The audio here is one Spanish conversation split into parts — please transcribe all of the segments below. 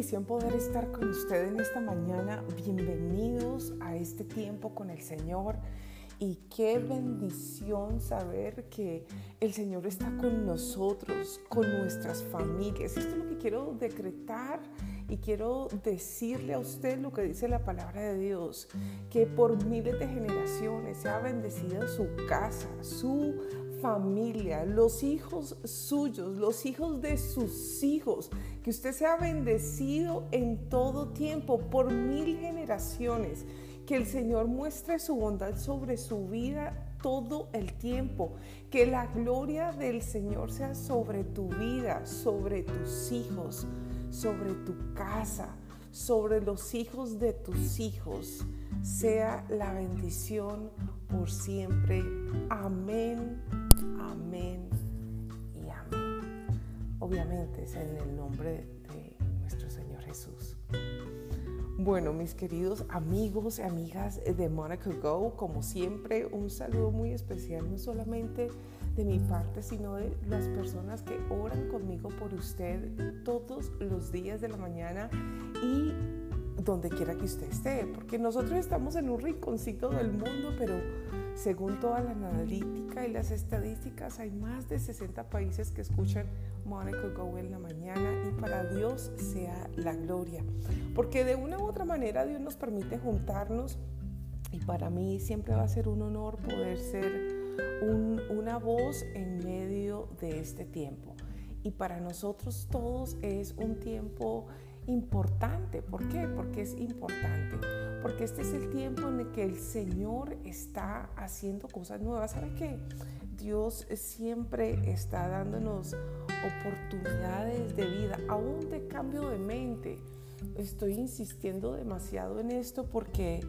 bendición poder estar con usted en esta mañana. Bienvenidos a este tiempo con el Señor. Y qué bendición saber que el Señor está con nosotros, con nuestras familias. Esto es lo que quiero decretar y quiero decirle a usted lo que dice la palabra de Dios, que por miles de generaciones se ha bendecido su casa, su familia, los hijos suyos, los hijos de sus hijos, que usted sea bendecido en todo tiempo, por mil generaciones, que el Señor muestre su bondad sobre su vida todo el tiempo, que la gloria del Señor sea sobre tu vida, sobre tus hijos, sobre tu casa, sobre los hijos de tus hijos, sea la bendición por siempre. Amén amén y amén. Obviamente es en el nombre de nuestro Señor Jesús. Bueno, mis queridos amigos y amigas de Monaco Go, como siempre, un saludo muy especial, no solamente de mi parte, sino de las personas que oran conmigo por usted todos los días de la mañana y donde quiera que usted esté, porque nosotros estamos en un rinconcito del mundo, pero según toda la analítica y las estadísticas, hay más de 60 países que escuchan Monica Go en la mañana y para Dios sea la gloria. Porque de una u otra manera Dios nos permite juntarnos y para mí siempre va a ser un honor poder ser una voz en medio de este tiempo. Y para nosotros todos es un tiempo importante. ¿Por qué? Porque es importante. Porque este es el tiempo en el que el Señor está haciendo cosas nuevas. ¿Sabe qué? Dios siempre está dándonos oportunidades de vida, aún de cambio de mente. Estoy insistiendo demasiado en esto porque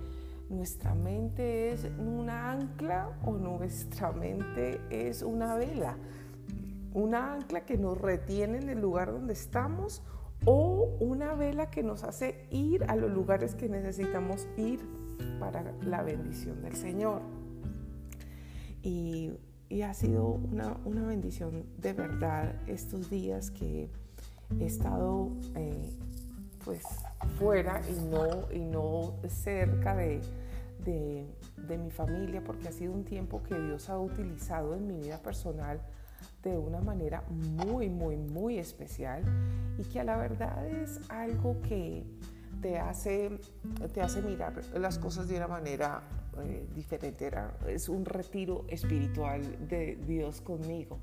nuestra mente es una ancla o nuestra mente es una vela. Una ancla que nos retiene en el lugar donde estamos o una vela que nos hace ir a los lugares que necesitamos ir para la bendición del Señor. Y, ha sido una, bendición de verdad estos días que he estado eh, pues fuera y no, y no cerca de, de mi familia porque ha sido un tiempo que Dios ha utilizado en mi vida personal de una manera muy, muy, muy especial y que a la verdad es algo que te hace, te hace mirar las cosas de una manera eh, diferente. Era, es un retiro espiritual de Dios conmigo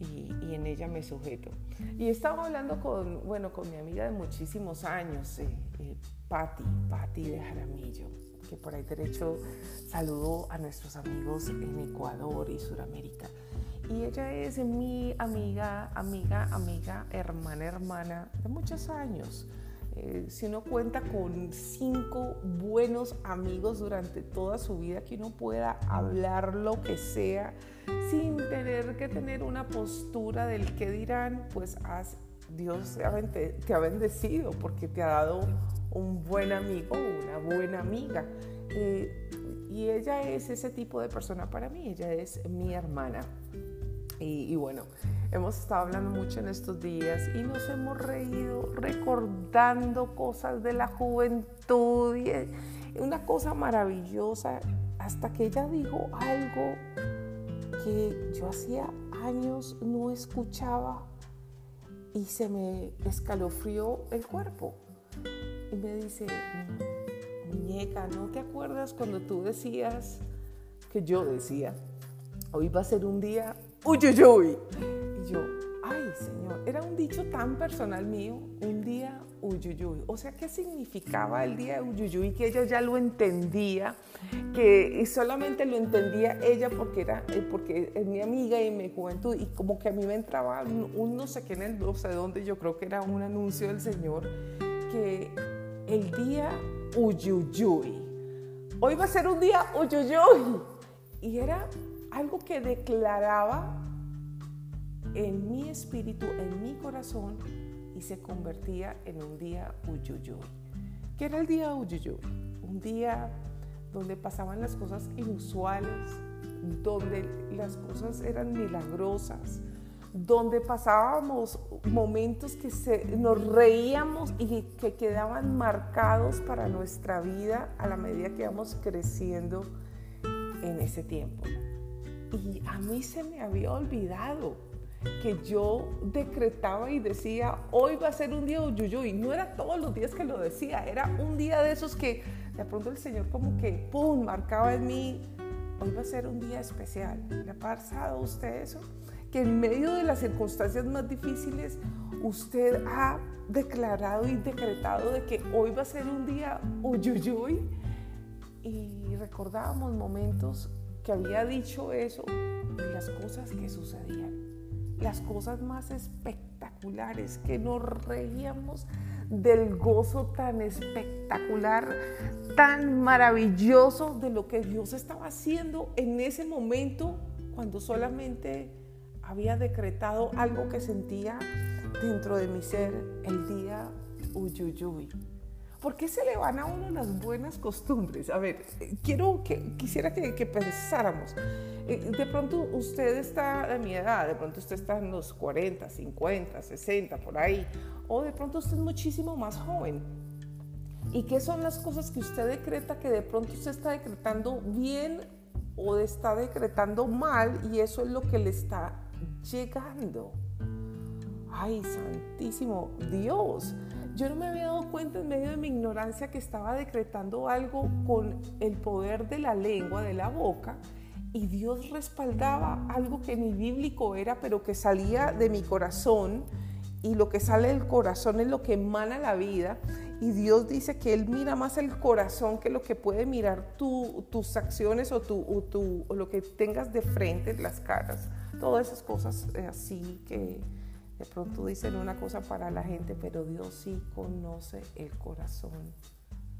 y, en ella me sujeto. Y estaba hablando con, bueno, con mi amiga de muchísimos años, eh, eh, Patti, de Jaramillo, que por ahí derecho saludó a nuestros amigos en Ecuador y Sudamérica y ella es mi amiga, amiga, amiga, hermana, hermana de muchos años. Eh, si uno cuenta con cinco buenos amigos durante toda su vida, que uno pueda hablar lo que sea sin tener que tener una postura del que dirán, pues Dios te ha bendecido porque te ha dado un buen amigo, una buena amiga. Eh, y ella es ese tipo de persona para mí, ella es mi hermana. Y, bueno, hemos estado hablando mucho en estos días y nos hemos reído recordando cosas de la juventud y una cosa maravillosa hasta que ella dijo algo que yo hacía años no escuchaba y se me escalofrió el cuerpo. Y me dice, muñeca, ¿no te acuerdas cuando tú decías que yo decía, hoy va a ser un día uyuyuy. Y yo, ay Señor, era un dicho tan personal mío, un día uyuyuy. O sea, ¿qué significaba el día uyuyuy? Que ella ya lo entendía, que solamente lo entendía ella porque, era, eh, porque es mi amiga y mi juventud, y como que a mí me entraba un, no sé qué en el, no sé dónde, yo creo que era un anuncio del Señor, que el día uyuyuy. Hoy va a ser un día uyuyuy. Y era algo que declaraba en mi espíritu, en mi corazón, y se convertía en un día uyuyuy. ¿Qué era el día uyuyuy? Un día donde pasaban las cosas inusuales, donde las cosas eran milagrosas, donde pasábamos momentos que se, nos reíamos y que quedaban marcados para nuestra vida a la medida que íbamos creciendo en ese tiempo. Y a mí se me había olvidado que yo decretaba y decía, hoy va a ser un día y No era todos los días que lo decía, era un día de esos que de pronto el Señor como que, ¡pum!, marcaba en mí, hoy va a ser un día especial. ¿Le ha pasado a usted eso? Que en medio de las circunstancias más difíciles, usted ha declarado y decretado de que hoy va a ser un día uyuyuy. Y recordábamos momentos que había dicho eso y las cosas que sucedían las cosas más espectaculares, que nos reíamos del gozo tan espectacular, tan maravilloso de lo que Dios estaba haciendo en ese momento cuando solamente había decretado algo que sentía dentro de mi ser el día Uyuyuy. ¿Por qué se le van a uno las buenas costumbres? A ver, quiero que quisiera que, que pensáramos. Eh, de pronto usted está de mi edad, de pronto usted está en los 40, 50, 60, por ahí, o de pronto usted es muchísimo más joven. ¿Y qué son las cosas que usted decreta que de pronto usted está decretando bien o está decretando mal y eso es lo que le está llegando? Ay, santísimo Dios. Yo no me había dado cuenta en medio de mi ignorancia que estaba decretando algo con el poder de la lengua, de la boca, y Dios respaldaba algo que ni bíblico era, pero que salía de mi corazón, y lo que sale del corazón es lo que emana la vida, y Dios dice que Él mira más el corazón que lo que puede mirar tus acciones o, tu, o lo que tengas de frente, las caras, todas esas cosas eh, así que de pronto dicen una cosa para la gente, pero Dios sí conoce el corazón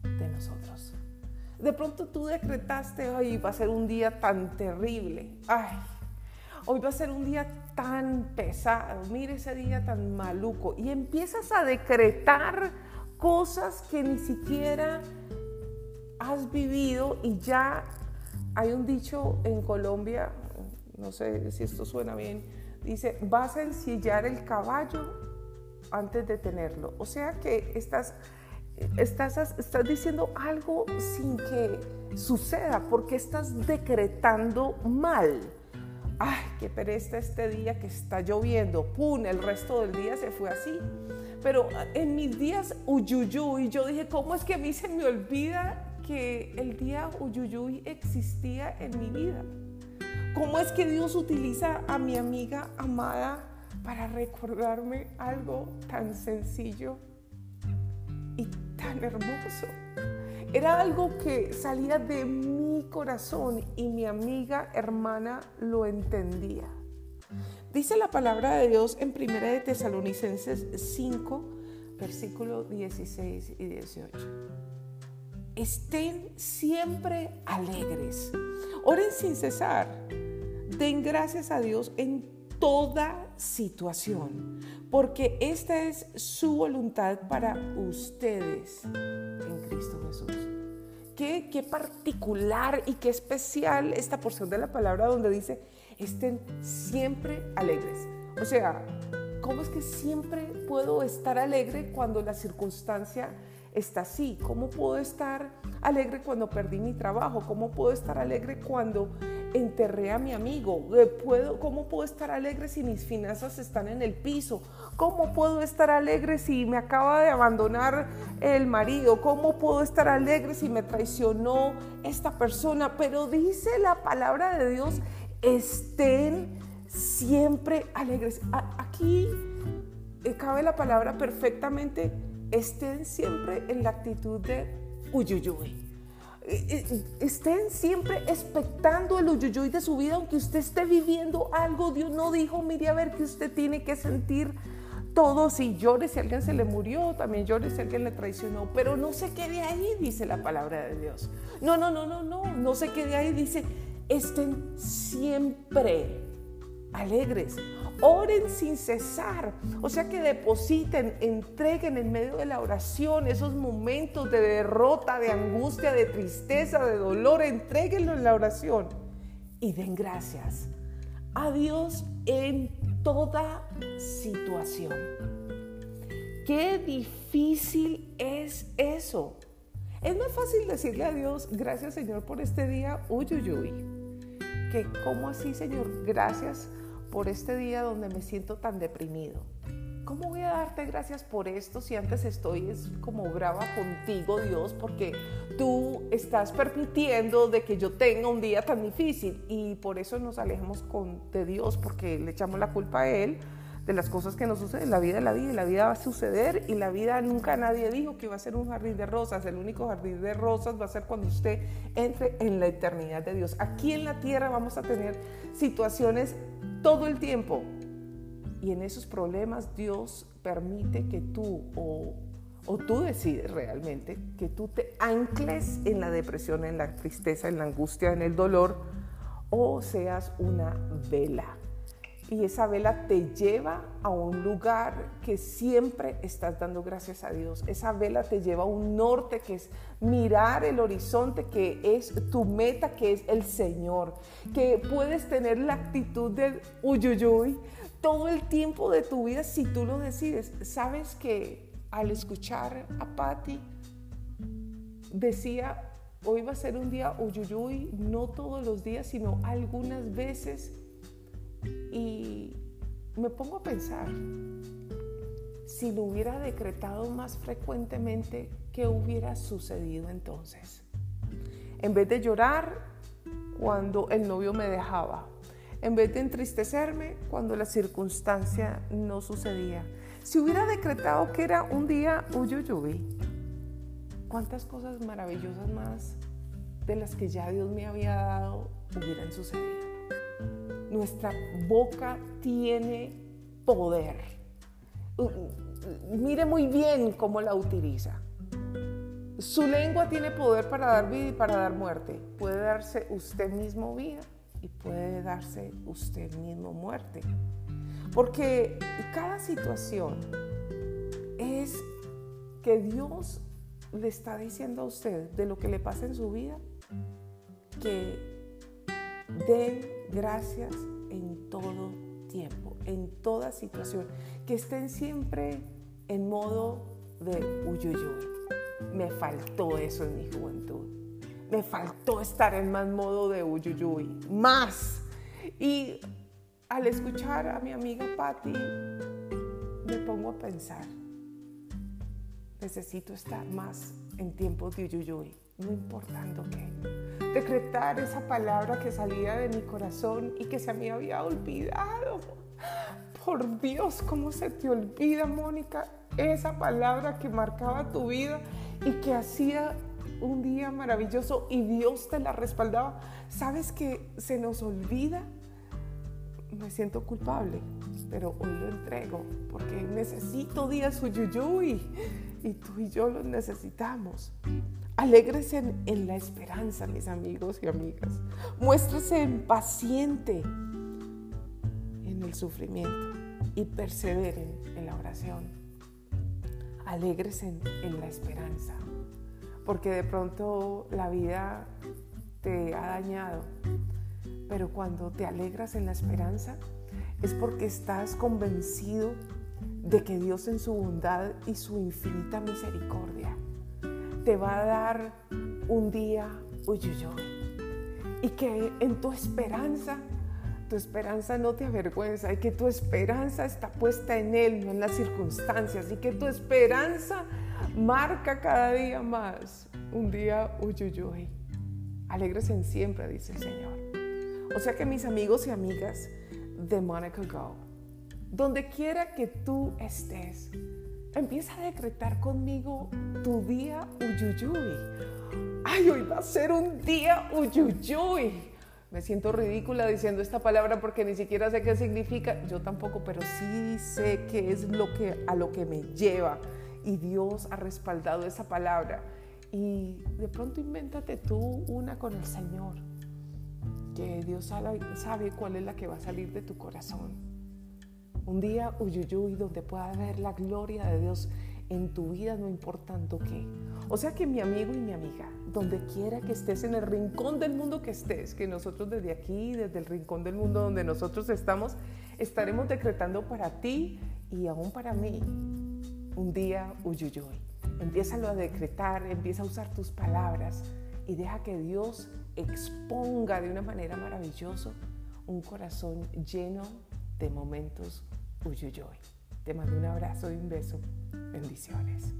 de nosotros. De pronto tú decretaste, hoy va a ser un día tan terrible. Ay, hoy va a ser un día tan pesado. Mire ese día tan maluco. Y empiezas a decretar cosas que ni siquiera has vivido y ya hay un dicho en Colombia, no sé si esto suena bien, Dice, vas a ensillar el caballo antes de tenerlo. O sea que estás, estás, estás diciendo algo sin que suceda, porque estás decretando mal. Ay, qué pereza este día que está lloviendo. Pum, el resto del día se fue así. Pero en mis días uyuyuy, yo dije, ¿cómo es que a mí se me olvida que el día uyuyuy existía en mi vida? ¿Cómo es que Dios utiliza a mi amiga amada para recordarme algo tan sencillo y tan hermoso? Era algo que salía de mi corazón y mi amiga hermana lo entendía. Dice la palabra de Dios en 1 de Tesalonicenses 5, versículos 16 y 18. Estén siempre alegres. Oren sin cesar Den gracias a Dios en toda situación, porque esta es su voluntad para ustedes en Cristo Jesús. Qué, qué particular y qué especial esta porción de la palabra donde dice, estén siempre alegres. O sea, ¿cómo es que siempre puedo estar alegre cuando la circunstancia está así? ¿Cómo puedo estar alegre cuando perdí mi trabajo? ¿Cómo puedo estar alegre cuando enterré a mi amigo? Eh, ¿Puedo, ¿Cómo puedo estar alegre si mis finanzas están en el piso? ¿Cómo puedo estar alegre si me acaba de abandonar el marido? ¿Cómo puedo estar alegre si me traicionó esta persona? Pero dice la palabra de Dios, estén siempre alegres. Aquí eh, cabe la palabra perfectamente, estén siempre en la actitud de uyuyuy estén siempre expectando el uyuyuy de su vida, aunque usted esté viviendo algo. Dios no dijo, mire a ver que usted tiene que sentir todo. Si llore si alguien se le murió, también llore si alguien le traicionó, pero no se quede ahí, dice la palabra de Dios. No, no, no, no, no, no se quede ahí, dice, estén siempre alegres. Oren sin cesar. O sea que depositen, entreguen en medio de la oración esos momentos de derrota, de angustia, de tristeza, de dolor. Entréguenlo en la oración y den gracias a Dios en toda situación. Qué difícil es eso. Es más fácil decirle a Dios, gracias Señor por este día, uy, uy, uy. Que, ¿cómo así Señor? Gracias por este día donde me siento tan deprimido. ¿Cómo voy a darte gracias por esto si antes estoy es como brava contigo, Dios, porque tú estás permitiendo de que yo tenga un día tan difícil y por eso nos alejamos de Dios, porque le echamos la culpa a Él de las cosas que nos suceden. La vida es la vida la vida va a suceder y la vida nunca nadie dijo que iba a ser un jardín de rosas. El único jardín de rosas va a ser cuando usted entre en la eternidad de Dios. Aquí en la tierra vamos a tener situaciones todo el tiempo y en esos problemas Dios permite que tú o, o tú decides realmente que tú te ancles en la depresión, en la tristeza, en la angustia, en el dolor o seas una vela y esa vela te lleva a un lugar que siempre estás dando gracias a Dios. Esa vela te lleva a un norte que es mirar el horizonte, que es tu meta, que es el Señor. Que puedes tener la actitud del uyuyuy todo el tiempo de tu vida si tú lo decides. Sabes que al escuchar a Patty, decía, hoy va a ser un día uyuyuy, no todos los días, sino algunas veces y me pongo a pensar, si lo hubiera decretado más frecuentemente, ¿qué hubiera sucedido entonces? En vez de llorar cuando el novio me dejaba, en vez de entristecerme cuando la circunstancia no sucedía, si hubiera decretado que era un día uyuyuy, ¿cuántas cosas maravillosas más de las que ya Dios me había dado hubieran sucedido? Nuestra boca tiene poder. Mire muy bien cómo la utiliza. Su lengua tiene poder para dar vida y para dar muerte. Puede darse usted mismo vida y puede darse usted mismo muerte. Porque cada situación es que Dios le está diciendo a usted de lo que le pasa en su vida que dé gracias en todo tiempo, en toda situación, que estén siempre en modo de uyuyuy. Me faltó eso en mi juventud. Me faltó estar en más modo de uyuyuy, más. Y al escuchar a mi amiga Patty, me pongo a pensar, necesito estar más en tiempos de uyuyuy, no importando qué decretar esa palabra que salía de mi corazón y que se me había olvidado. Por Dios, ¿cómo se te olvida, Mónica, esa palabra que marcaba tu vida y que hacía un día maravilloso y Dios te la respaldaba? ¿Sabes que se nos olvida? Me siento culpable, pero hoy lo entrego porque necesito días uyuyuy y tú y yo los necesitamos. Alégrese en, la esperanza, mis amigos y amigas. Muéstrese paciente en el sufrimiento y perseveren en la oración. Alégrese en la esperanza, porque de pronto la vida te ha dañado, pero cuando te alegras en la esperanza es porque estás convencido de que Dios en su bondad y su infinita misericordia te va a dar un día uyuyuy. Y que en tu esperanza, tu esperanza no te avergüenza y que tu esperanza está puesta en Él, no en las circunstancias. Y que tu esperanza marca cada día más un día uyuyuy. en siempre, dice el Señor. O sea que mis amigos y amigas de Monica Go, donde quiera que tú estés, Empieza a decretar conmigo tu día uyuyuy. Ay, hoy va a ser un día uyuyuy. Me siento ridícula diciendo esta palabra porque ni siquiera sé qué significa. Yo tampoco, pero sí sé qué es lo que a lo que me lleva. Y Dios ha respaldado esa palabra. Y de pronto invéntate tú una con el Señor. Que Dios sabe cuál es la que va a salir de tu corazón. Un día uyuyuy donde pueda ver la gloria de Dios en tu vida, no importando qué. O sea que mi amigo y mi amiga, donde quiera que estés, en el rincón del mundo que estés, que nosotros desde aquí, desde el rincón del mundo donde nosotros estamos, estaremos decretando para ti y aún para mí un día uyuyuy. Empiézalo a decretar, empieza a usar tus palabras y deja que Dios exponga de una manera maravillosa un corazón lleno de momentos Uyuyoy. Te mando un abrazo y un beso. Bendiciones.